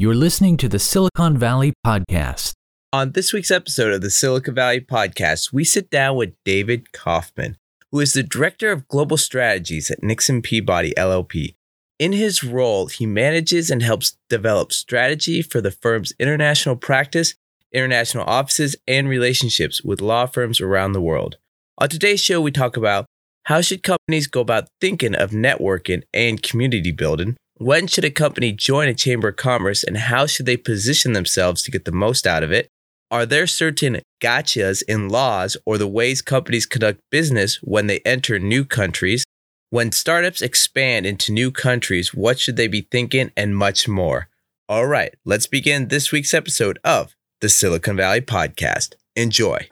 You're listening to the Silicon Valley Podcast. On this week's episode of the Silicon Valley Podcast, we sit down with David Kaufman, who is the Director of Global Strategies at Nixon Peabody LLP. In his role, he manages and helps develop strategy for the firm's international practice, international offices, and relationships with law firms around the world. On today's show, we talk about how should companies go about thinking of networking and community building? When should a company join a chamber of commerce and how should they position themselves to get the most out of it? Are there certain gotchas in laws or the ways companies conduct business when they enter new countries? When startups expand into new countries, what should they be thinking and much more? All right, let's begin this week's episode of the Silicon Valley Podcast. Enjoy.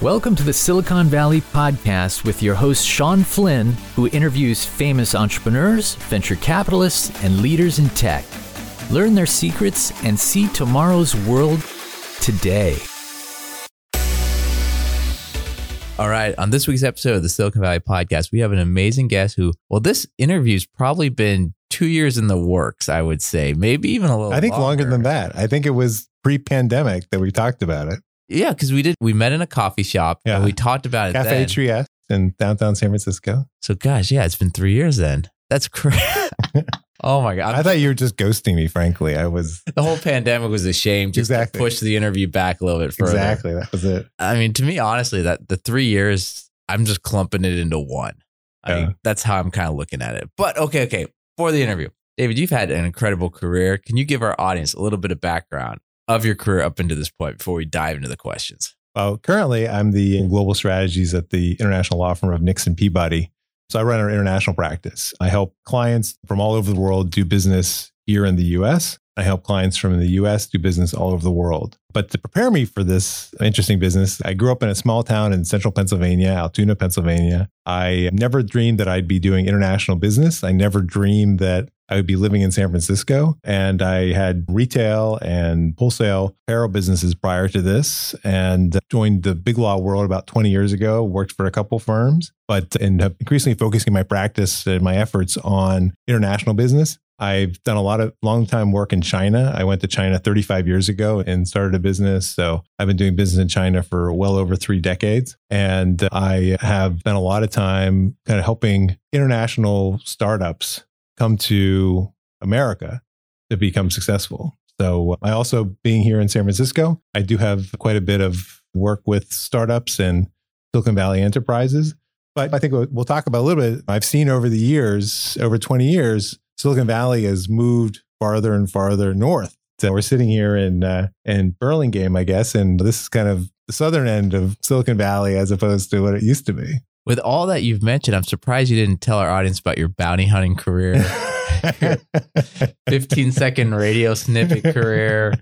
Welcome to the Silicon Valley Podcast with your host, Sean Flynn, who interviews famous entrepreneurs, venture capitalists, and leaders in tech. Learn their secrets and see tomorrow's world today. All right. On this week's episode of the Silicon Valley podcast, we have an amazing guest who, well, this interview's probably been two years in the works, I would say, maybe even a little I think longer, than that. I think it was pre pandemic that we talked about it. Yeah, because we did, we met in a coffee shop Yeah. and we talked about it. Cafe then. Trieste in downtown San Francisco. So, gosh, yeah, it's been three years then. That's crazy. oh my God. I thought you were just ghosting me, frankly. I was the whole pandemic was a shame just Exactly. to push the interview back a little bit further. exactly that was it. I mean, to me, honestly, that the three years, I'm just clumping it into one. I Yeah. mean, that's how I'm kind of looking at it. But okay, okay. For the interview, David, you've had an incredible career. Can you give our audience a little bit of background of your career up into this point before we dive into the questions? Well, currently I'm the global strategies at the international law firm of Nixon Peabody. So I run our international practice. I help clients from all over the world do business here in the US. I help clients from the US do business all over the world. But to prepare me for this interesting business, I grew up in a small town in central Pennsylvania, Altoona, Pennsylvania. I never dreamed that I'd be doing international business. I never dreamed that I would be living in San Francisco. And I had retail and wholesale apparel businesses prior to this and joined the big law world about 20 years ago, worked for a couple firms, but up increasingly focusing my practice and my efforts on international business. I've done a lot of long time work in China. I went to China 35 years ago and started a business. So I've been doing business in China for well over three decades. And I have spent a lot of time kind of helping international startups come to America to become successful. So I also being here in San Francisco, I do have quite a bit of work with startups and Silicon Valley enterprises. But I think we'll talk about a little bit. I've seen over the years, over 20 years, Silicon Valley has moved farther and farther north. So we're sitting here in uh, in Burlingame, I guess, and this is kind of the southern end of Silicon Valley as opposed to what it used to be. With all that you've mentioned, I'm surprised you didn't tell our audience about your bounty hunting career, 15 second radio snippet career,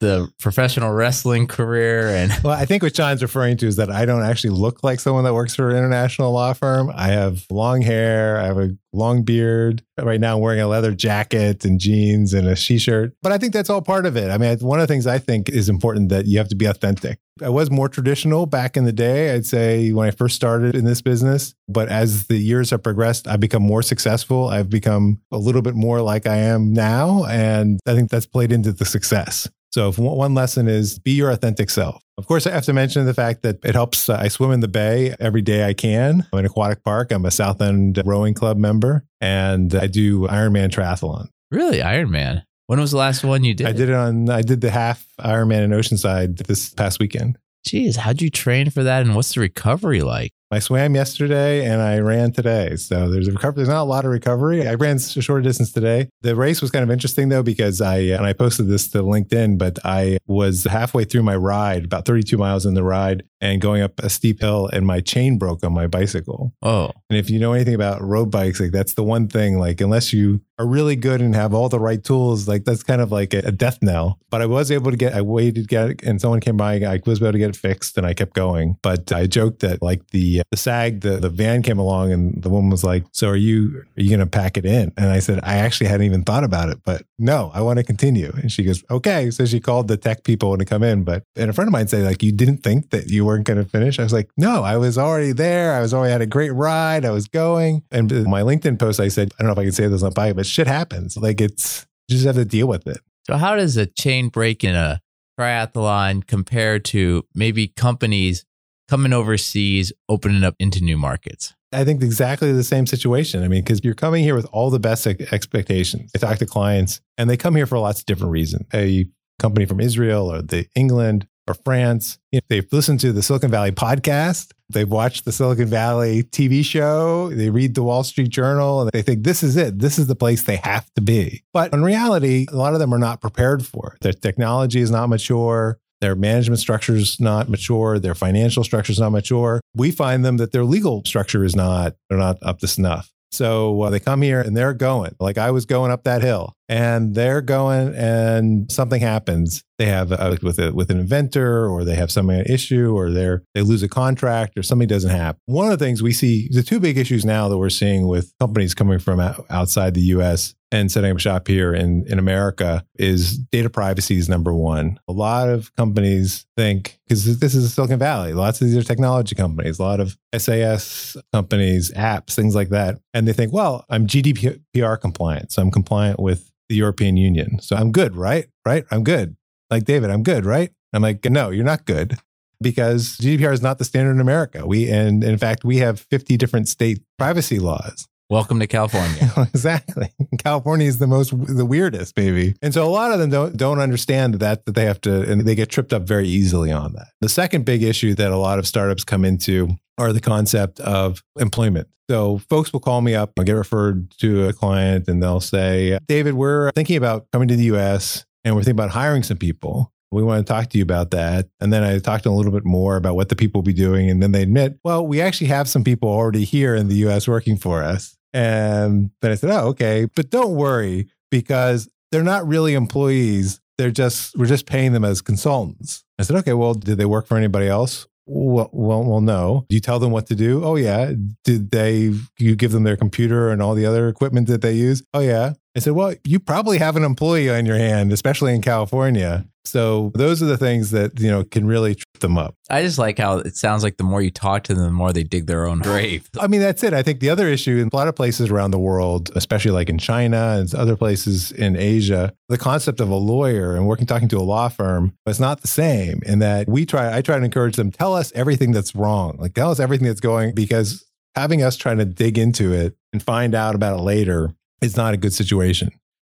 the professional wrestling career, and Well, I think what John's referring to is that I don't actually look like someone that works for an international law firm. I have long hair, I have a long beard. Right now, I'm wearing a leather jacket and jeans and a t shirt. But I think that's all part of it. I mean, one of the things I think is important that you have to be authentic. I was more traditional back in the day, I'd say, when I first started in this business. But as the years have progressed, I've become more successful. I've become a little bit more like I am now. And I think that's played into the success. So, if one lesson is be your authentic self. Of course, I have to mention the fact that it helps. Uh, I swim in the bay every day I can. I'm in Aquatic Park. I'm a South End Rowing Club member, and I do Ironman triathlon. really Ironman. When was the last one you did? I did it on. I did the half Ironman in Oceanside this past weekend. Jeez, how'd you train for that, and what's the recovery like? I swam yesterday and I ran today. So there's a recovery. There's not a lot of recovery. I ran a short distance today. The race was kind of interesting though because I and I posted this to LinkedIn, but I was halfway through my ride, about 32 miles in the ride, and going up a steep hill, and my chain broke on my bicycle. Oh, And if you know anything about road bikes, like that's the one thing. Like unless you are really good and have all the right tools, like that's kind of like a, a death knell. But I was able to get. I waited get it, and someone came by. I was able to get it fixed, and I kept going. But I joked that like the the sag, the the van came along, and the woman was like, "So are you are you going to pack it in?" And I said, "I actually hadn't even thought about it, but no, I want to continue." And she goes, "Okay." So she called the tech people to come in, but and a friend of mine said like, "You didn't think that you weren't going to finish?" I was like, "No, I was already there. I was already had a great ride. I was going." And my LinkedIn post, I said, "I don't know if I can say this on bio, but shit happens. Like it's." You just have to deal with it. So, how does a chain break in a triathlon compare to maybe companies coming overseas, opening up into new markets? I think exactly the same situation. I mean, because you're coming here with all the best expectations. I talk to clients and they come here for lots of different reasons. A company from Israel or the England or France, you know, they've listened to the Silicon Valley podcast, they've watched the Silicon Valley TV show, they read the Wall Street Journal, and they think this is it. This is the place they have to be. But in reality, a lot of them are not prepared for it. Their technology is not mature. Their management structure is not mature. Their financial structure is not mature. We find them that their legal structure is not, they're not up to snuff. So uh, they come here and they're going like I was going up that hill and they're going and something happens. They have a, with a, with an inventor or they have some issue or they're they lose a contract or something doesn't happen. One of the things we see the two big issues now that we're seeing with companies coming from outside the US and setting up shop here in, in America is data privacy is number one. A lot of companies think, because this is Silicon Valley, lots of these are technology companies, a lot of SaaS companies, apps, things like that. And they think, well, I'm GDPR compliant. So I'm compliant with the European Union. So I'm good, right? Right? I'm good. Like David, I'm good, right? I'm like, no, you're not good because GDPR is not the standard in America. We and in fact we have 50 different state privacy laws. Welcome to California. exactly. California is the most the weirdest, maybe. And so a lot of them don't don't understand that that they have to and they get tripped up very easily on that. The second big issue that a lot of startups come into are the concept of employment. So folks will call me up, I'll get referred to a client and they'll say, "David, we're thinking about coming to the US and we're thinking about hiring some people." We want to talk to you about that. And then I talked a little bit more about what the people will be doing. And then they admit, well, we actually have some people already here in the US working for us. And then I said, oh, okay. But don't worry because they're not really employees. They're just, we're just paying them as consultants. I said, okay, well, did they work for anybody else? Well, well, well, no. Do you tell them what to do? Oh, yeah. Did they, you give them their computer and all the other equipment that they use? Oh, yeah. I said, well, you probably have an employee on your hand, especially in California. So those are the things that, you know, can really trip them up. I just like how it sounds like the more you talk to them, the more they dig their own grave. I mean, that's it. I think the other issue in a lot of places around the world, especially like in China and other places in Asia, the concept of a lawyer and working, talking to a law firm is not the same in that we try, I try to encourage them, tell us everything that's wrong. Like tell us everything that's going because having us trying to dig into it and find out about it later is not a good situation.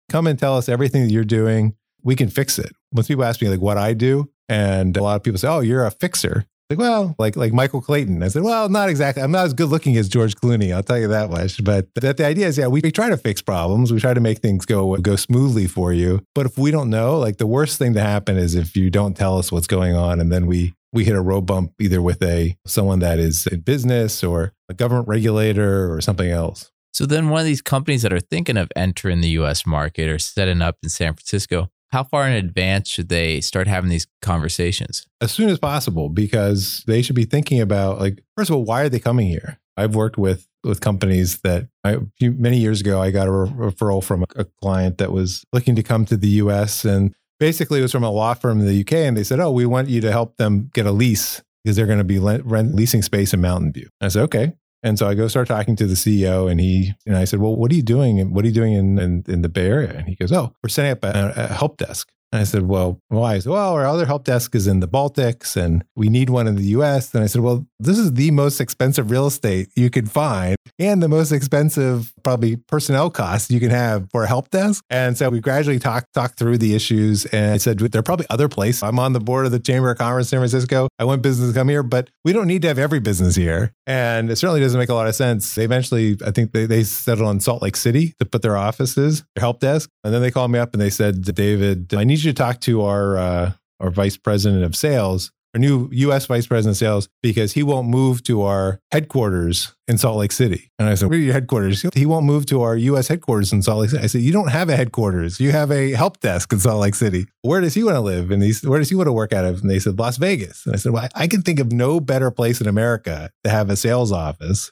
Come and tell us everything that you're doing. We can fix it. Most people ask me like what I do, and a lot of people say, "Oh, you're a fixer." Like, well, like like Michael Clayton. I said, well, not exactly. I'm not as good looking as George Clooney. I'll tell you that much. But that the idea is, yeah, we, we try to fix problems. We try to make things go go smoothly for you. But if we don't know, like the worst thing to happen is if you don't tell us what's going on, and then we we hit a road bump either with a someone that is in business or a government regulator or something else. So then one of these companies that are thinking of entering the US market or setting up in San Francisco, how far in advance should they start having these conversations? As soon as possible, because they should be thinking about like, first of all, why are they coming here? I've worked with with companies that I, many years ago I got a referral from a, client that was looking to come to the U.S. and basically it was from a law firm in the UK, and they said, "Oh, we want you to help them get a lease because they're going to be rent, leasing space in Mountain View." And I said, "Okay." And so I go start talking to the CEO, and he and I said, "Well, what are you doing? And what are you doing in, in, in the Bay Area?" And he goes, "Oh, we're setting up a, a help desk." And I said, Well, why? Said, Well, our other help desk is in the Baltics and we need one in the US. And I said, Well, this is the most expensive real estate you can find and the most expensive, probably personnel costs you can have for a help desk. And so we gradually talked talked through the issues. And I said, There are probably other places. I'm on the board of the Chamber of Commerce in San Francisco. I want business to come here, but we don't need to have every business here. And it certainly doesn't make a lot of sense. They eventually, I think they, they settled on Salt Lake City to put their offices, their help desk. And then they called me up and they said, David, I need need you to talk to our uh, our vice president of sales, our new U.S. vice president of sales, because he won't move to our headquarters in Salt Lake City. And I said, "Where are your headquarters?" He won't move to our U.S. headquarters in Salt Lake City. I said, "You don't have a headquarters. You have a help desk in Salt Lake City. Where does he want to live? And he's where does he want to work out of?" And they said, "Las Vegas." And I said, "Well, I can think of no better place in America to have a sales office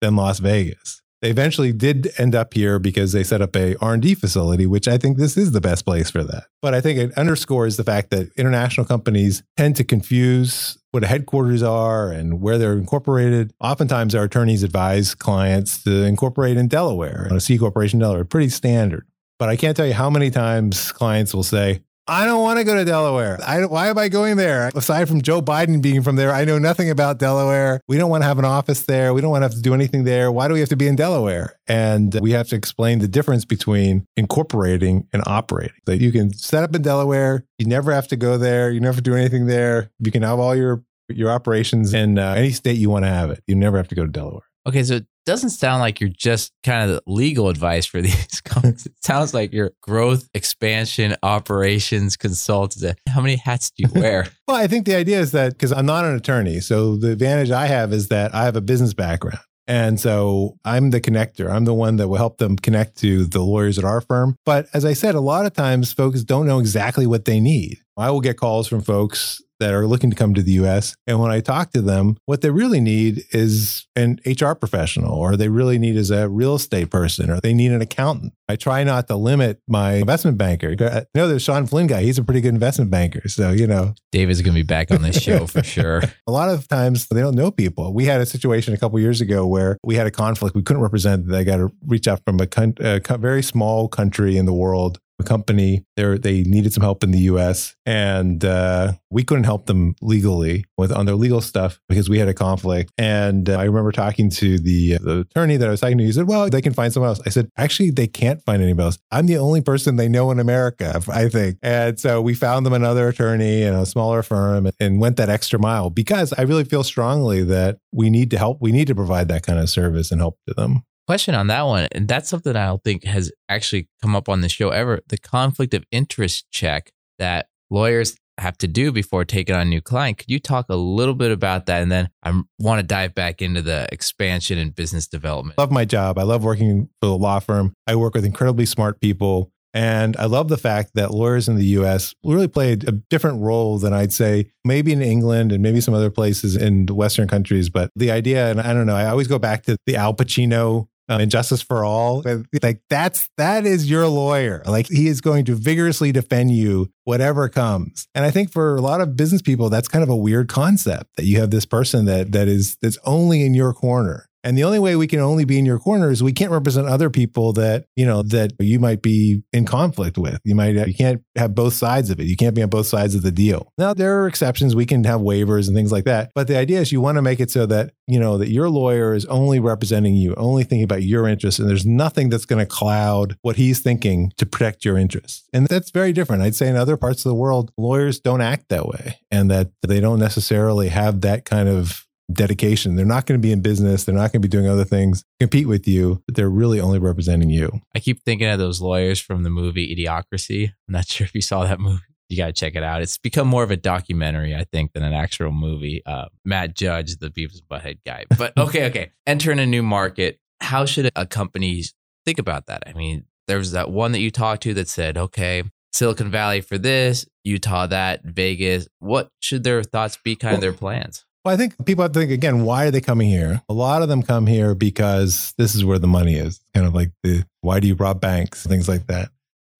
than Las Vegas." They eventually did end up here because they set up a R&D facility, which I think this is the best place for that. But I think it underscores the fact that international companies tend to confuse what headquarters are and where they're incorporated. Oftentimes our attorneys advise clients to incorporate in Delaware, on a C corporation Delaware, pretty standard. But I can't tell you how many times clients will say, I don't want to go to Delaware. I, why am I going there? Aside from Joe Biden being from there, I know nothing about Delaware. We don't want to have an office there. We don't want to have to do anything there. Why do we have to be in Delaware? And we have to explain the difference between incorporating and operating. That you can set up in Delaware. You never have to go there. You never do anything there. You can have all your your operations in uh, any state you want to have it. You never have to go to Delaware. Okay, so doesn't sound like you're just kind of the legal advice for these companies. It sounds like you're growth, expansion, operations consultant. How many hats do you wear? well, I think the idea is that because I'm not an attorney, so the advantage I have is that I have a business background. And so I'm the connector. I'm the one that will help them connect to the lawyers at our firm. But as I said, a lot of times folks don't know exactly what they need. I will get calls from folks that are looking to come to the US. And when I talk to them, what they really need is an HR professional, or they really need is a real estate person, or they need an accountant. I try not to limit my investment banker. I know there's Sean Flynn guy. He's a pretty good investment banker. So, you know, David's going to be back on this show for sure. a lot of times they don't know people. We had a situation a couple years ago where we had a conflict. We couldn't represent. They got to reach out from a, con- a very small country in the world a company. They they needed some help in the U.S. and uh, we couldn't help them legally with on their legal stuff because we had a conflict. And uh, I remember talking to the, the attorney that I was talking to. He said, "Well, they can find someone else." I said, "Actually, they can't find anybody else. I'm the only person they know in America, I think." And so we found them another attorney in a smaller firm and went that extra mile because I really feel strongly that we need to help. We need to provide that kind of service and help to them question on that one, and that's something I don't think has actually come up on the show ever. The conflict of interest check that lawyers have to do before taking on a new client. Could you talk a little bit about that? And then I want to dive back into the expansion and business development. Love my job. I love working for the law firm. I work with incredibly smart people. And I love the fact that lawyers in the US really play a different role than I'd say maybe in England and maybe some other places in Western countries. But the idea, and I don't know, I always go back to the Al Pacino um, and Justice for All. Like that's that is your lawyer. Like he is going to vigorously defend you whatever comes. And I think for a lot of business people, that's kind of a weird concept that you have this person that that is that's only in your corner. And the only way we can only be in your corner is we can't represent other people that, you know, that you might be in conflict with. You might, you can't have both sides of it. You can't be on both sides of the deal. Now, there are exceptions. We can have waivers and things like that. But the idea is you want to make it so that, you know, that your lawyer is only representing you, only thinking about your interests. And there's nothing that's going to cloud what he's thinking to protect your interests. And that's very different. I'd say in other parts of the world, lawyers don't act that way and that they don't necessarily have that kind of dedication. They're not going to be in business. They're not going to be doing other things, compete with you, but they're really only representing you. I keep thinking of those lawyers from the movie Idiocracy. I'm not sure if you saw that movie. You got to check it out. It's become more of a documentary, I think, than an actual movie. Uh, Matt Judge, the Beavis Butthead guy. But okay, okay. Enter in a new market. How should a company think about that? I mean, there was that one that you talked to that said, okay, Silicon Valley for this, Utah that, Vegas. What should their thoughts be, kind of their plans? Well, I think people have to think again, why are they coming here? A lot of them come here because this is where the money is. Kind of like the why do you rob banks, things like that.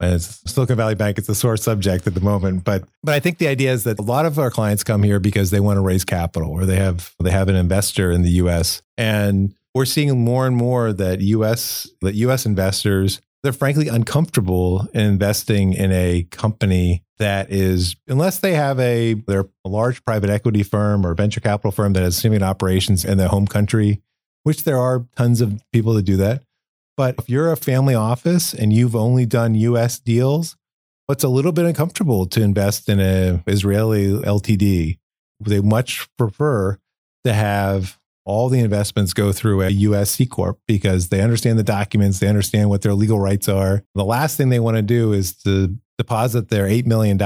And it's Silicon Valley Bank, it's a sore subject at the moment. But but I think the idea is that a lot of our clients come here because they want to raise capital or they have they have an investor in the US. And we're seeing more and more that US that US investors they're frankly uncomfortable in investing in a company that is unless they have a they're a large private equity firm or venture capital firm that has significant operations in their home country, which there are tons of people that do that. But if you're a family office and you've only done US deals, it's a little bit uncomfortable to invest in a Israeli LTD. They much prefer to have all the investments go through a US C Corp because they understand the documents, they understand what their legal rights are. The last thing they want to do is to deposit their $8 million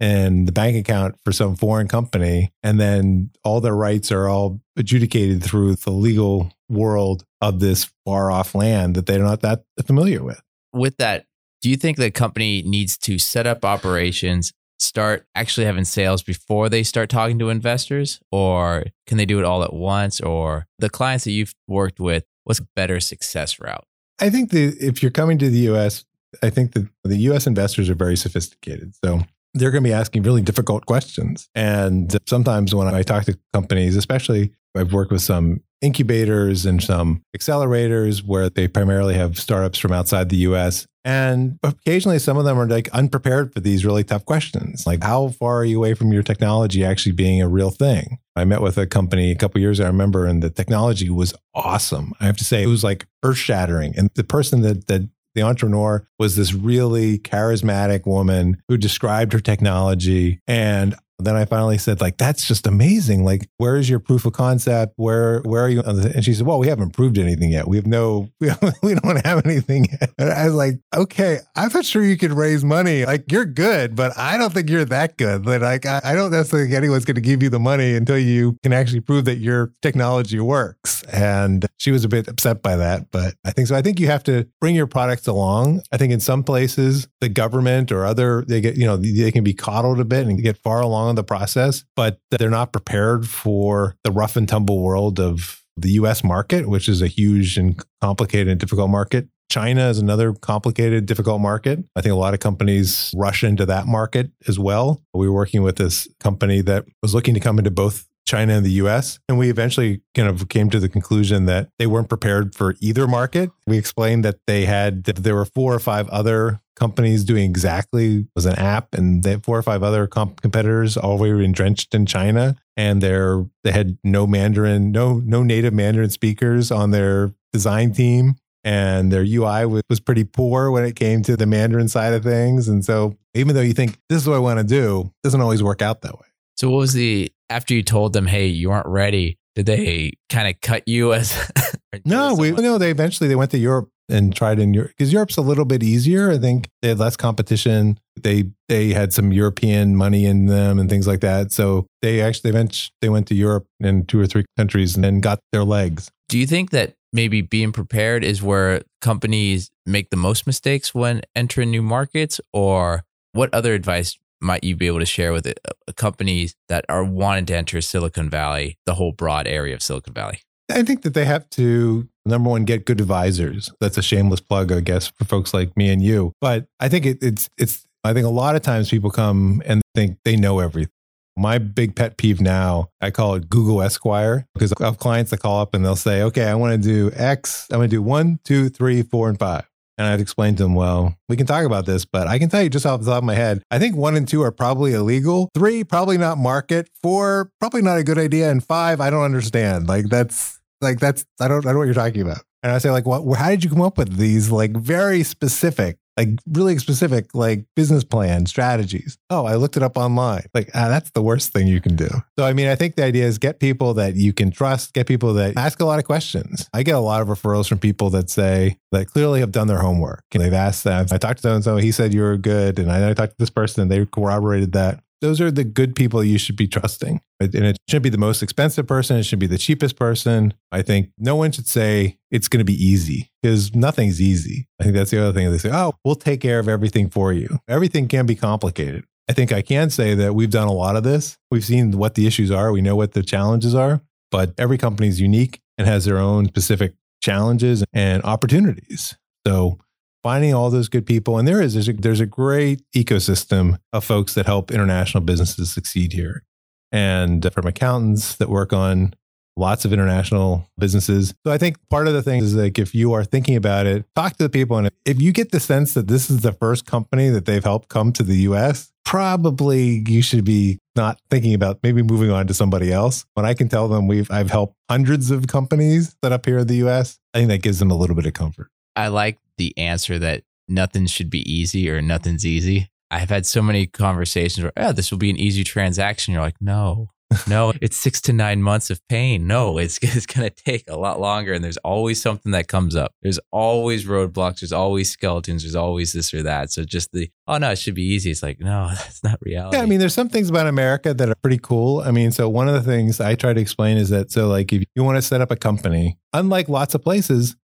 in the bank account for some foreign company, and then all their rights are all adjudicated through the legal world of this far off land that they're not that familiar with. With that, do you think the company needs to set up operations, start actually having sales before they start talking to investors? Or can they do it all at once? Or the clients that you've worked with, what's a better success route? I think that if you're coming to the US, I think that the US investors are very sophisticated. So they're going to be asking really difficult questions. And sometimes when I talk to companies, especially I've worked with some incubators and some accelerators where they primarily have startups from outside the US. And occasionally, some of them are like unprepared for these really tough questions. Like, how far are you away from your technology actually being a real thing? I met with a company a couple years ago, I remember, and the technology was awesome. I have to say, it was like earth shattering. And the person that, that the entrepreneur was this really charismatic woman who described her technology. And then I finally said, like, that's just amazing. Like, where is your proof of concept? Where where are you? And she said, well, we haven't proved anything yet. We have no, we, don't have anything yet. And I was like, okay, I'm not sure you can raise money. Like, you're good, but I don't think you're that good. Like, I, I don't necessarily think anyone's going to give you the money until you can actually prove that your technology works. And she was a bit upset by that, but I think so. I think you have to bring your products along. I think in some places, the government or other, they get, you know, they can be coddled a bit and get far along the process, but they're not prepared for the rough and tumble world of the US market, which is a huge and complicated and difficult market. China is another complicated, difficult market. I think a lot of companies rush into that market as well. We were working with this company that was looking to come into both China and the US. And we eventually kind of came to the conclusion that they weren't prepared for either market. We explained that they had, there were four or five other companies doing exactly was an app and they had four or five other comp- competitors all were entrenched in China and they're they had no Mandarin no no native Mandarin speakers on their design team and their UI was, was pretty poor when it came to the Mandarin side of things. And so even though you think this is what I want to do it doesn't always work out that way. So what was the after you told them hey you aren't ready did they kind of cut you as no we no they eventually they went to Europe and tried in Europe because Europe's a little bit easier. I think they had less competition. They they had some European money in them and things like that. So they actually eventually they went to Europe and two or three countries and then got their legs. Do you think that maybe being prepared is where companies make the most mistakes when entering new markets, or what other advice might you be able to share with it, uh, companies that are wanting to enter Silicon Valley, the whole broad area of Silicon Valley? I think that they have to number one get good advisors. That's a shameless plug, I guess, for folks like me and you. But I think it, it's it's. I think a lot of times people come and think they know everything. My big pet peeve now, I call it Google Esquire because I have clients that call up and they'll say, "Okay, I want to do X. I'm going to do one, two, three, four, and five. And I've explained to them, well, we can talk about this, but I can tell you just off the top of my head, I think one and two are probably illegal. Three, probably not market. Four, probably not a good idea. And five, I don't understand. Like that's like that's I don't I don't know what you're talking about. And I say like, what? How did you come up with these like very specific, like really specific, like business plan strategies? Oh, I looked it up online. Like ah, that's the worst thing you can do. So I mean, I think the idea is get people that you can trust, get people that ask a lot of questions. I get a lot of referrals from people that say that clearly have done their homework they've asked them. I talked to so and so, he said you were good, and I talked to this person, and they corroborated that those are the good people you should be trusting. And it shouldn't be the most expensive person. It should be the cheapest person. I think no one should say it's going to be easy because nothing's easy. I think that's the other thing. They say, oh, we'll take care of everything for you. Everything can be complicated. I think I can say that we've done a lot of this. We've seen what the issues are. We know what the challenges are, but every company is unique and has their own specific challenges and opportunities. So finding all those good people. And there is, there's a, there's a great ecosystem of folks that help international businesses succeed here. And from accountants that work on lots of international businesses. So I think part of the thing is like if you are thinking about it, talk to the people. And if you get the sense that this is the first company that they've helped come to the US, probably you should be not thinking about maybe moving on to somebody else. When I can tell them we've I've helped hundreds of companies set up here in the US, I think that gives them a little bit of comfort. I like the answer that nothing should be easy or nothing's easy. I've had so many conversations where, oh, this will be an easy transaction. You're like, no, no, it's six to nine months of pain. No, it's, it's going to take a lot longer. And there's always something that comes up. There's always roadblocks. There's always skeletons. There's always this or that. So just the, oh, no, it should be easy. It's like, no, that's not reality. Yeah. I mean, there's some things about America that are pretty cool. I mean, so one of the things I try to explain is that, so like if you want to set up a company, unlike lots of places,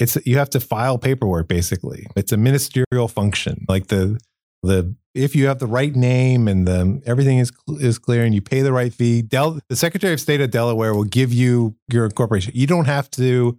it's you have to file paperwork basically. It's a ministerial function. Like the the if you have the right name and the everything is is clear and you pay the right fee, Del, the Secretary of State of Delaware will give you your incorporation. You don't have to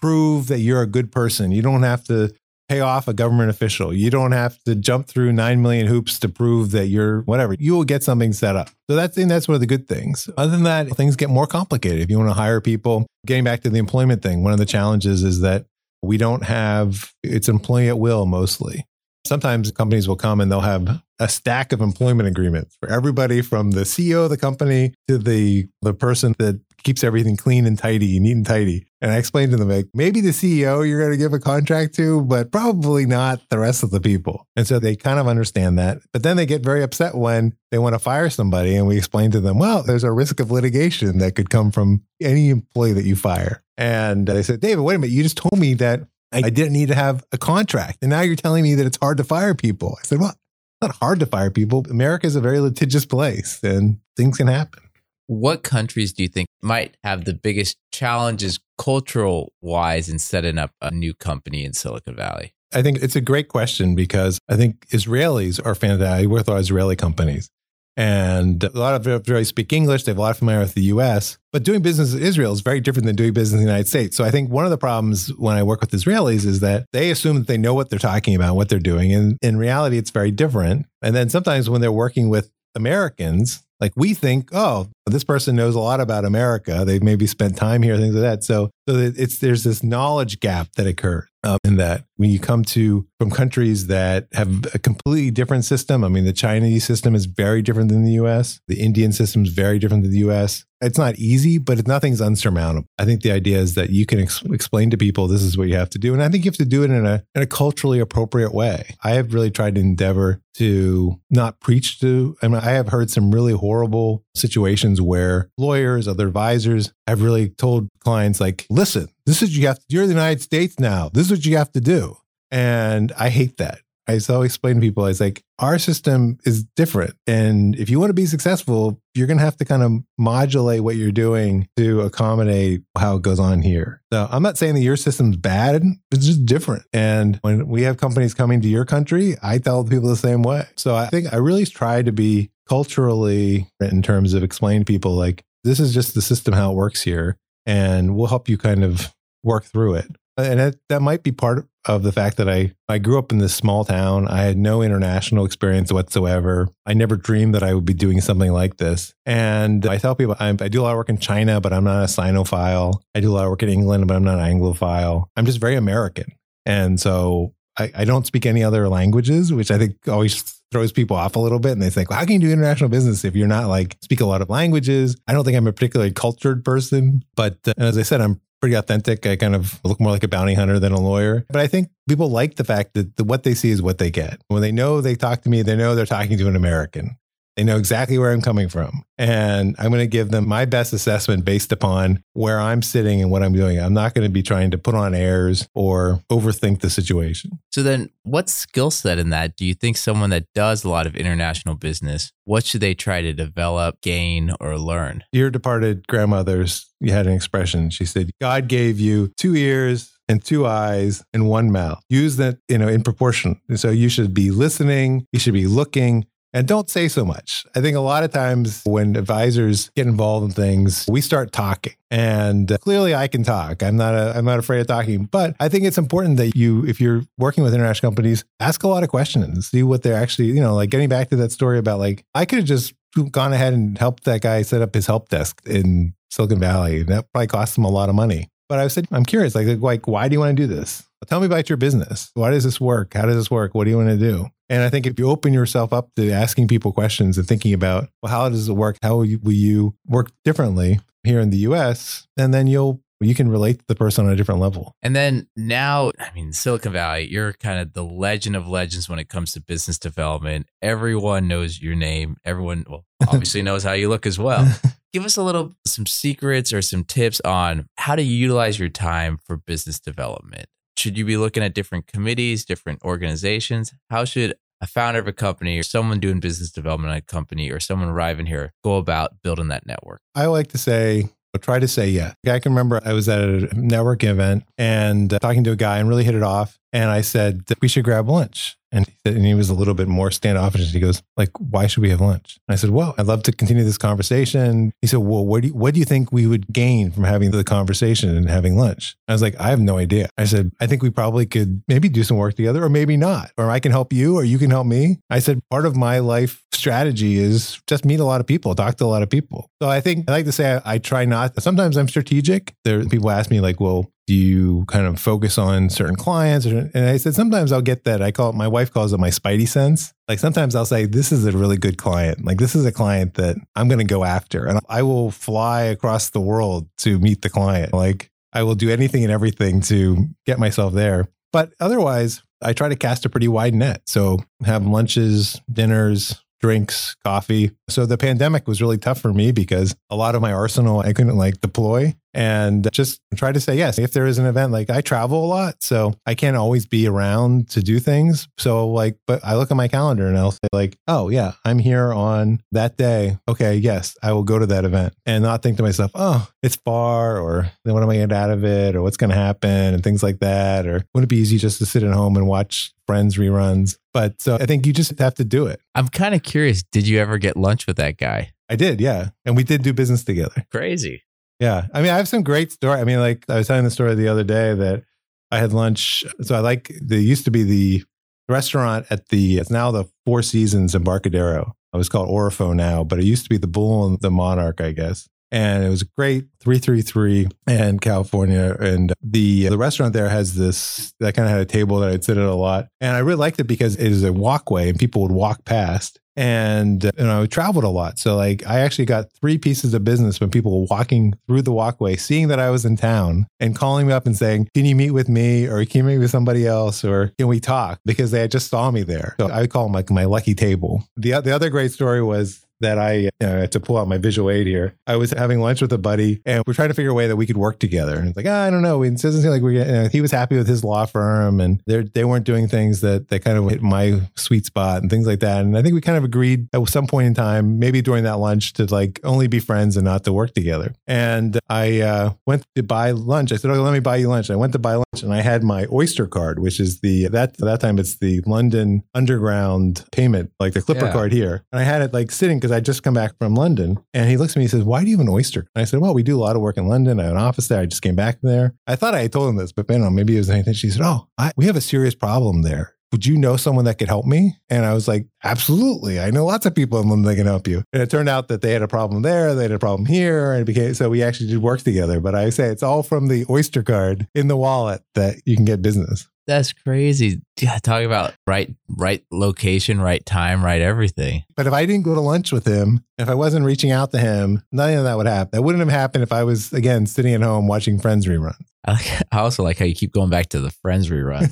prove that you're a good person. You don't have to pay off a government official. You don't have to jump through 9 million hoops to prove that you're whatever. You will get something set up. So that's, that's one of the good things. Other than that, things get more complicated. If you want to hire people, getting back to the employment thing, one of the challenges is that we don't have, it's employee at will mostly. Sometimes companies will come and they'll have a stack of employment agreements for everybody from the CEO of the company to the the person that keeps everything clean and tidy, neat and tidy. And I explained to them like maybe the CEO you're going to give a contract to, but probably not the rest of the people. And so they kind of understand that. But then they get very upset when they want to fire somebody and we explain to them, well, there's a risk of litigation that could come from any employee that you fire. And they said, David, wait a minute, you just told me that I didn't need to have a contract. And now you're telling me that it's hard to fire people. I said, well, it's not hard to fire people. America is a very litigious place and things can happen. What countries do you think might have the biggest challenges cultural wise in setting up a new company in Silicon Valley? I think it's a great question because I think Israelis are fantastic. I work with Israeli companies. And a lot of Israelis speak English. They have a lot of familiarity with the US. But doing business in Israel is very different than doing business in the United States. So I think one of the problems when I work with Israelis is that they assume that they know what they're talking about, what they're doing. And in reality, it's very different. And then sometimes when they're working with Americans, like we think, oh, this person knows a lot about America. They've maybe spent time here, things like that. So, so it's there's this knowledge gap that occurs um, in that when you come to from countries that have a completely different system. I mean, the Chinese system is very different than the U.S. The Indian system is very different than the U.S. It's not easy, but nothing's unsurmountable. I think the idea is that you can ex- explain to people this is what you have to do, and I think you have to do it in a in a culturally appropriate way. I have really tried to endeavor to not preach to. I mean, I have heard some really horrible situations where lawyers, other advisors have really told clients, like, listen, this is you have to, you're the United States now. This is what you have to do. And I hate that. I always explain to people, I was like, our system is different. And if you want to be successful, you're going to have to kind of modulate what you're doing to accommodate how it goes on here. So I'm not saying that your system's bad, it's just different. And when we have companies coming to your country, I tell people the same way. So I think I really try to be culturally in terms of explaining to people like, this is just the system, how it works here. And we'll help you kind of work through it. And that, that might be part of the fact that I, I grew up in this small town. I had no international experience whatsoever. I never dreamed that I would be doing something like this. And I tell people I, I do a lot of work in China, but I'm not a Sinophile. I do a lot of work in England, but I'm not an Anglophile. I'm just very American. And so I, I don't speak any other languages, which I think always throws people off a little bit. And they think, well, how can you do international business if you're not like speak a lot of languages? I don't think I'm a particularly cultured person, but uh, as I said, I'm pretty authentic. I kind of look more like a bounty hunter than a lawyer. But I think people like the fact that the, what they see is what they get. When they know they talk to me, they know they're talking to an American. They know exactly where I'm coming from. And I'm going to give them my best assessment based upon where I'm sitting and what I'm doing. I'm not going to be trying to put on airs or overthink the situation. So then what skill set in that do you think someone that does a lot of international business, what should they try to develop, gain, or learn? Your departed grandmother's, you had an expression. She said, God gave you two ears, and two eyes and one mouth. Use that, you know, in proportion. So you should be listening, you should be looking, and don't say so much. I think a lot of times when advisors get involved in things, we start talking. And clearly I can talk. I'm not a, I'm not afraid of talking, but I think it's important that you if you're working with international companies, ask a lot of questions, see what they're actually, you know, like getting back to that story about like I could have just gone ahead and helped that guy set up his help desk in Silicon Valley. That probably cost him a lot of money. But I said, I'm curious, like, like, why do you want to do this? Tell me about your business. Why does this work? How does this work? What do you want to do? And I think if you open yourself up to asking people questions and thinking about, well, how does it work? How will you, will you work differently here in the US? And then you'll you can relate to the person on a different level. And then now, I mean, Silicon Valley, you're kind of the legend of legends when it comes to business development. Everyone knows your name. Everyone, well, obviously knows how you look as well. Give us a little, some secrets or some tips on how to utilize your time for business development should you be looking at different committees, different organizations? How should a founder of a company or someone doing business development at a company or someone arriving here go about building that network? I like to say, try to say yes. I can remember I was at a network event and uh, talking to a guy and really hit it off. And I said, we should grab lunch. And he, said, and he was a little bit more standoffish. He goes, like, why should we have lunch? And I said, well, I'd love to continue this conversation. He said, well, what do you, what do you think we would gain from having the conversation and having lunch? I was like, I have no idea. I said, I think we probably could maybe do some work together or maybe not. Or I can help you or you can help me. I said, part of my life strategy is just meet a lot of people, talk to a lot of people. So I think I like to say I, I try not, sometimes I'm strategic. There people ask me like, well, do you kind of focus on certain clients? And I said, sometimes I'll get that. I call it, my wife calls it my spidey sense. Like sometimes I'll say, this is a really good client. Like this is a client that I'm going to go after. And I will fly across the world to meet the client. Like I will do anything and everything to get myself there. But otherwise, I try to cast a pretty wide net. So have lunches, dinners, drinks, coffee. So the pandemic was really tough for me because a lot of my arsenal I couldn't like deploy and just try to say yes. If there is an event, like I travel a lot, so I can't always be around to do things. So like, but I look at my calendar and I'll say like, oh yeah, I'm here on that day. Okay, yes, I will go to that event and not think to myself, oh, it's far or then what am I going to get out of it or what's going to happen and things like that. Or wouldn't it be easy just to sit at home and watch Friends reruns? But so I think you just have to do it. I'm kind of curious. Did you ever get lunch with that guy? I did, yeah. And we did do business together. Crazy. Yeah. I mean, I have some great story. I mean, like I was telling the story the other day that I had lunch. So I like, there used to be the restaurant at the, it's now the Four Seasons Embarcadero. It was called Orafo now, but it used to be the Bull and the Monarch, I guess. And it was great 333 in California. And the the restaurant there has this that kind of had a table that I'd sit at a lot. And I really liked it because it is a walkway and people would walk past and uh, you know I traveled a lot. So like I actually got three pieces of business when people were walking through the walkway, seeing that I was in town, and calling me up and saying, "Can you meet with me, or can you meet with somebody else, or can we talk?" Because they just saw me there. So I call them like my lucky table. The the other great story was that I know, to pull out my visual aid here. I was having lunch with a buddy, and we're trying to figure a way that we could work together. And it's like, ah, I don't know. It doesn't seem like we. You know, he was happy with his law firm, and they they weren't doing things that that kind of hit my sweet spot and things like that. And I think we kind of agreed at some point in time, maybe during that lunch, to like only be friends and not to work together. And I uh, went to buy lunch. I said, "Oh, let me buy you lunch." And I went to buy lunch, and I had my Oyster card, which is the that that time it's the London Underground payment, like the Clipper Yeah. card here. And I had it like sitting because I just come back from London. And he looks at me and says, Why do you have an oyster? And I said, Well, we do a lot of work in London. I have an office there. I just came back there. I thought I had told him this, but I don't know, maybe it was anything. She said, Oh, I, we have a serious problem there. Would you know someone that could help me? And I was like, Absolutely. I know lots of people in London that can help you. And it turned out that they had a problem there, they had a problem here, and it became so we actually did work together. But I say it's all from the Oyster card in the wallet that you can get business. That's crazy. Yeah, talk about right, right location, right time, right everything. But if I didn't go to lunch with him, if I wasn't reaching out to him, none of that would happen. That wouldn't have happened if I was again sitting at home watching Friends reruns. I, like, I also like how you keep going back to the Friends rerun.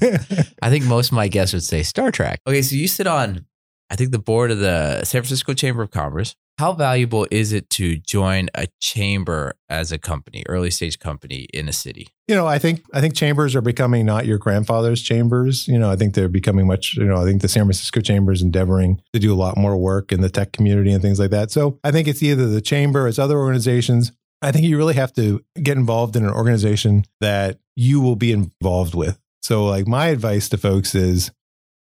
I think most of my guests would say Star Trek. Okay, so you sit on, I think, the board of the San Francisco Chamber of Commerce. How valuable is it to join a chamber as a company, early stage company in a city? you know, I think I think chambers are becoming not your grandfather's chambers. You know, I think they're becoming much. You know, I think the San Francisco chamber is endeavoring to do a lot more work in the tech community and things like that. So I think it's either the chamber, it's other organizations. I think you really have to get involved in an organization that you will be involved with. So, like my advice to folks is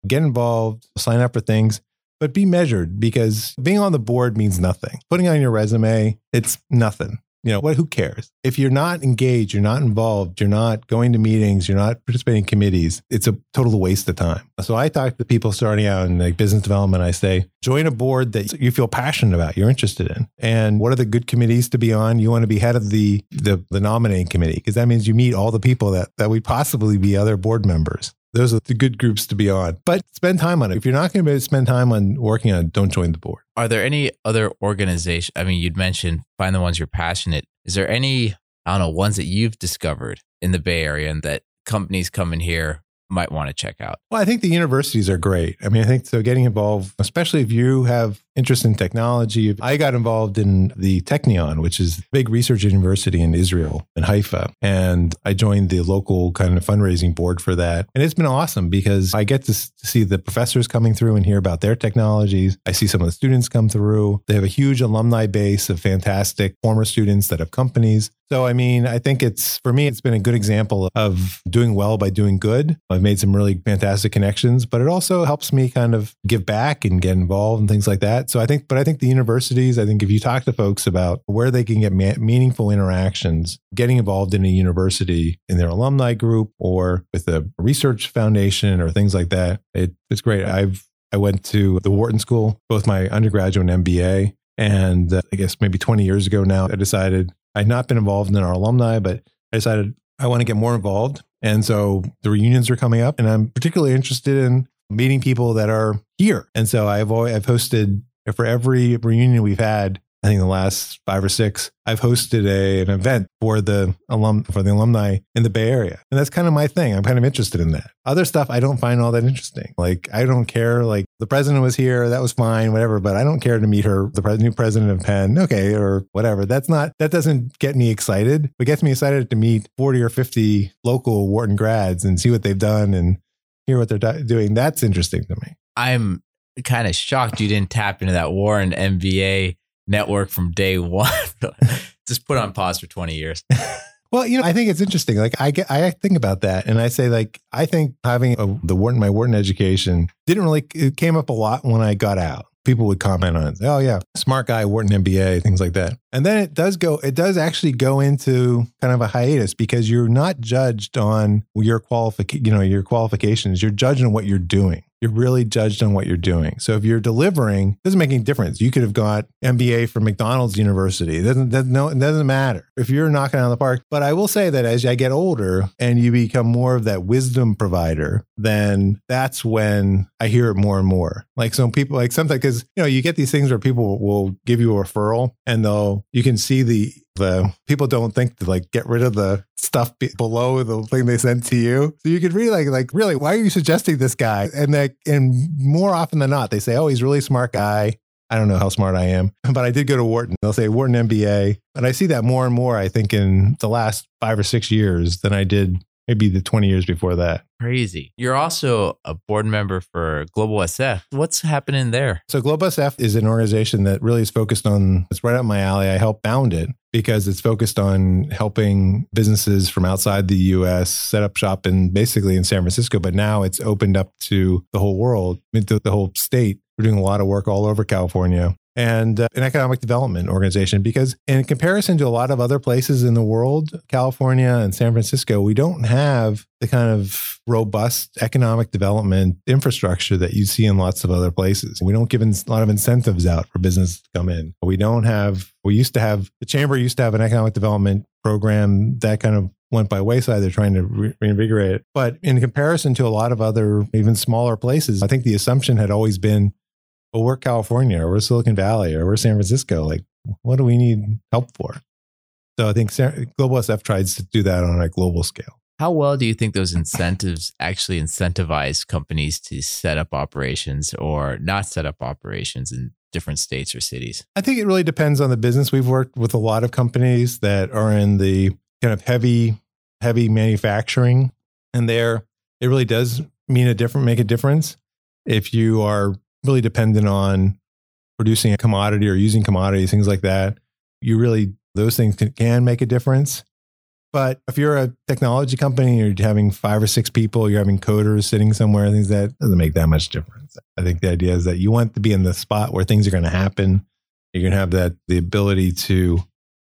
get involved, sign up for things, but be measured because being on the board means nothing. Putting on your resume, it's nothing. You know, what who cares? If you're not engaged, you're not involved, you're not going to meetings, you're not participating in committees, it's a total waste of time. So I talk to people starting out in like business development, I say, join a board that you feel passionate about, you're interested in. And what are the good committees to be on? You want to be head of the the, the nominating committee because that means you meet all the people that that would possibly be other board members. Those are the good groups to be on. But spend time on it. If you're not going to spend time on working on it, don't join the board. Are there any other organizations? I mean, you'd mentioned find the ones you're passionate. Is there any, I don't know, ones that you've discovered in the Bay Area and that companies come in here might want to check out? Well, I think the universities are great. I mean, I think so getting involved, especially if you have interest in technology. I got involved in the Technion, which is a big research university in Israel, in Haifa. And I joined the local kind of fundraising board for that. And it's been awesome because I get to see the professors coming through and hear about their technologies. I see some of the students come through. They have a huge alumni base of fantastic former students that have companies. So, I mean, I think it's for me, it's been a good example of doing well by doing good. I've made some really fantastic connections, but it also helps me kind of give back and get involved and things like that. So I think, but I think the universities, I think if you talk to folks about where they can get ma- meaningful interactions, getting involved in a university in their alumni group or with a research foundation or things like that, it, it's great. I've I went to the Wharton School, both my undergraduate and MBA. And uh, I guess maybe 20 years ago now, I decided I'd not been involved in our alumni, but I decided I want to get more involved. And so the reunions are coming up, and I'm particularly interested in meeting people that are here. And so I've always, I've hosted for every reunion we've had, I think the last five or six, I've hosted a, an event for the alum for the alumni in the Bay Area, and that's kind of my thing. I'm kind of interested in that. Other stuff I don't find all that interesting. Like I don't care. Like the president was here, that was fine, whatever. But I don't care to meet her, the new president of Penn, okay, or whatever. That's not that doesn't get me excited. What gets me excited to meet 40 or 50 local Wharton grads and see what they've done and hear what they're doing. That's interesting to me. I'm kind of shocked you didn't tap into that Wharton MBA network from day one. Just put on pause for 20 years. Well, you know, I think it's interesting. Like I get, I think about that, and I say, like, I think having a, the Wharton, my Wharton education didn't really. It came up a lot when I got out. People would comment on it. Oh yeah, smart guy, Wharton MBA, things like that. And then it does go. It does actually go into kind of a hiatus because you're not judged on your qualification. You know, your qualifications. You're judged on what you're doing. You're really judged on what you're doing. So if you're delivering, it doesn't make any difference. You could have got MBA from McDonald's University. It doesn't, no, it doesn't matter if you're knocking out the park. But I will say that as I get older and you become more of that wisdom provider, then that's when I hear it more and more. Like some people, like sometimes because you know you get these things where people will give you a referral and they'll you can see the the people don't think to like get rid of the stuff be- below the thing they sent to you. So you could really like like really why are you suggesting this guy? And like and more often than not they say oh he's a really smart guy. I don't know how smart I am, but I did go to Wharton. They'll say Wharton MBA, and I see that more and more. I think in the last five or six years than I did maybe the 20 years before that. Crazy. You're also a board member for Global SF. What's happening there? So, Global SF is an organization that really is focused on, it's right up my alley. I helped found it because it's focused on helping businesses from outside the US set up shop in basically in San Francisco, but now it's opened up to the whole world, the whole state. We're doing a lot of work all over California and uh, an economic development organization because in comparison to a lot of other places in the world california and san francisco we don't have the kind of robust economic development infrastructure that you see in lots of other places we don't give a lot of incentives out for business to come in we don't have we used to have the chamber used to have an economic development program that kind of went by wayside. They're trying to re- reinvigorate it. But in comparison to a lot of other, even smaller places, I think the assumption had always been well, we're California or we're Silicon Valley or we're San Francisco. Like, what do we need help for? So I think Global SF tries to do that on a global scale. How well do you think those incentives actually incentivize companies to set up operations or not set up operations in different states or cities? I think it really depends on the business. We've worked with a lot of companies that are in the kind of heavy, heavy manufacturing, and there it really does mean a different, make a difference. If you are really dependent on producing a commodity or using commodities, things like that, you really, those things can, can make a difference. But if you're a technology company, you're having five or six people, you're having coders sitting somewhere, things that doesn't make that much difference. I think the idea is that you want to be in the spot where things are going to happen. You're going to have that the ability to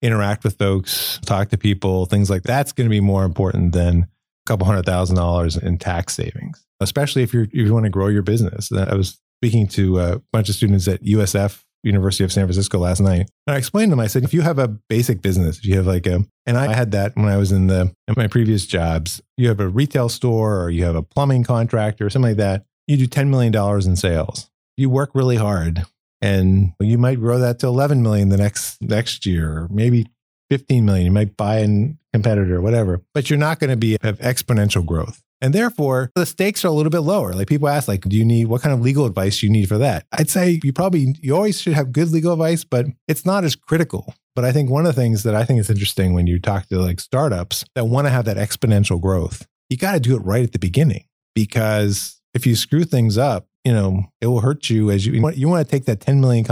interact with folks, talk to people, things like that's going to be more important than a couple hundred thousand dollars in tax savings, especially if you're if you want to grow your business. I was speaking to a bunch of students at USF, University of San Francisco last night. And I explained to them, I said, if you have a basic business, if you have like a, and I had that when I was in the, in my previous jobs, you have a retail store or you have a plumbing contractor or something like that, you do $10 million in sales. You work really hard and you might grow that to 11 million the next, next year, or maybe 15 million. You might buy a competitor, whatever, but you're not going to be have exponential growth. And therefore, the stakes are a little bit lower. Like people ask, like, do you need what kind of legal advice do you need for that? I'd say you probably you always should have good legal advice, but it's not as critical. But I think one of the things that I think is interesting when you talk to like startups that want to have that exponential growth, you got to do it right at the beginning because if you screw things up, you know, it will hurt you as you, you want, you want to take that $10 million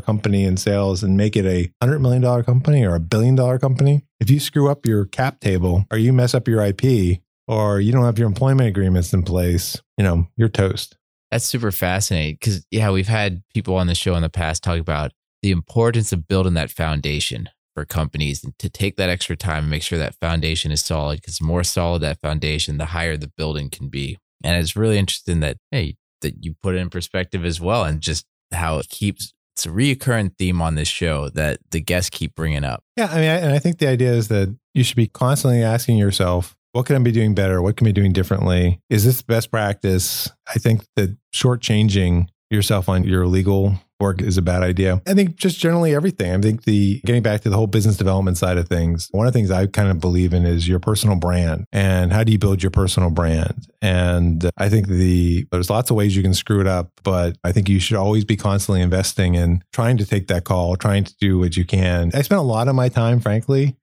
company in sales and make it a $100 million company or a billion dollar company. If you screw up your cap table or you mess up your IP, or you don't have your employment agreements in place, you know, you're toast. That's super fascinating because, yeah, we've had people on the show in the past talk about the importance of building that foundation for companies and to take that extra time and make sure that foundation is solid because the more solid that foundation, the higher the building can be. And it's really interesting that, hey, that you put it in perspective as well and just how it keeps it's a reoccurring theme on this show that the guests keep bringing up. Yeah, I mean, I, and I think the idea is that you should be constantly asking yourself, what can I be doing better? What can I be doing differently? Is this best practice? I think that shortchanging yourself on your legal work is a bad idea. I think just generally everything. I think the getting back to the whole business development side of things, one of the things I kind of believe in is your personal brand and how do you build your personal brand? And I think the there's lots of ways you can screw it up, but I think you should always be constantly investing in trying to take that call, trying to do what you can. I spent a lot of my time, frankly,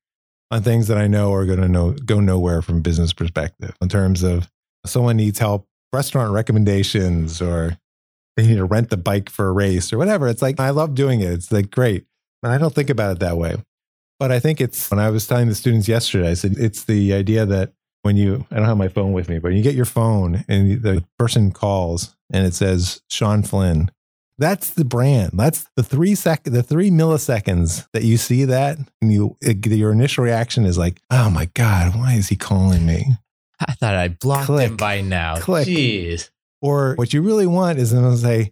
on things that I know are going to go nowhere from business perspective in terms of someone needs help, restaurant recommendations, or they need to rent the bike for a race or whatever. It's like, I love doing it. It's like, great. And I don't think about it that way. But I think it's when I was telling the students yesterday, I said, it's the idea that when you, I don't have my phone with me, but you get your phone and the person calls and it says Sean Flynn, that's the brand. That's the three sec, the three milliseconds that you see that, and you, it, your initial reaction is like, "Oh my god, why is he calling me?" I thought I blocked Click. him by now. Click. Jeez. Or what you really want is them to say,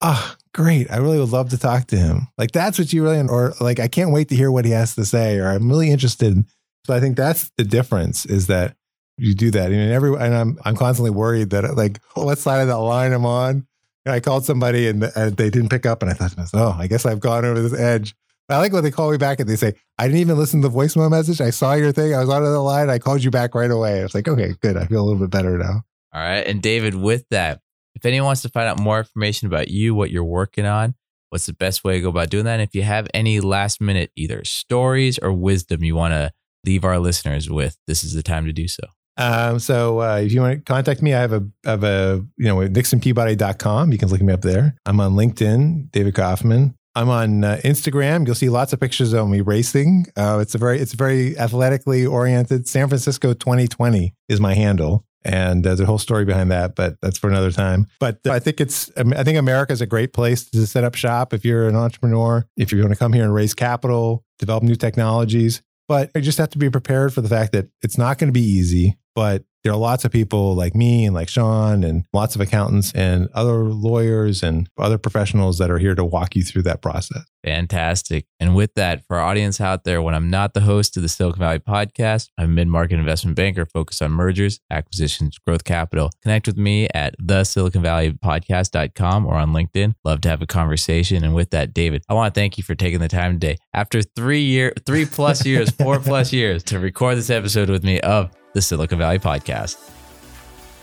"Ah, great, I really would love to talk to him." Like that's what you really, or like I can't wait to hear what he has to say, or I'm really interested. So I think that's the difference is that you do that, and every, and I'm I'm constantly worried that like what side of that line I'm on. And I called somebody and they didn't pick up, and I thought, oh, I guess I've gone over this edge. I like when they call me back and they say, I didn't even listen to the voicemail message. I saw your thing. I was on the line. I called you back right away. I was like, okay, good. I feel a little bit better now. All right. And David, with that, if anyone wants to find out more information about you, what you're working on, what's the best way to go about doing that? And if you have any last minute either stories or wisdom you want to leave our listeners with, this is the time to do so. Um, so uh, if you want to contact me, I have a have a you know nixonpeabody.com. You can look me up there. I'm on LinkedIn, David Kaufman. I'm on uh, Instagram. You'll see lots of pictures of me racing. Uh, it's a very it's very athletically oriented. San Francisco 2020 is my handle. And there's a whole story behind that, but that's for another time. But I think it's, I think America is a great place to set up shop if you're an entrepreneur, if you're going to come here and raise capital, develop new technologies. But you just have to be prepared for the fact that it's not going to be easy. But there are lots of people like me and like Sean and lots of accountants and other lawyers and other professionals that are here to walk you through that process. Fantastic. And with that, for our audience out there, when I'm not the host of the Silicon Valley podcast, I'm a mid market investment banker focused on mergers, acquisitions, growth capital. Connect with me at the Silicon Valley podcast.com or on LinkedIn. Love to have a conversation. And with that, David, I want to thank you for taking the time today after three year, three plus years, four plus years to record this episode with me of the Silicon Valley Podcast.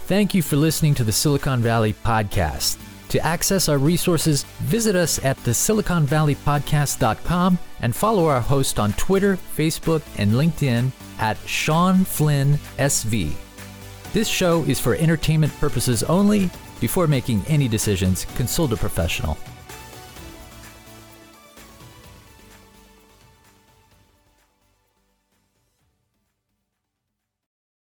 Thank you for listening to the Silicon Valley Podcast. To access our resources, visit us at the siliconvalleypodcast.com and follow our host on Twitter, Facebook, and LinkedIn at Sean Flynn SV. This show is for entertainment purposes only. Before making any decisions, consult a professional.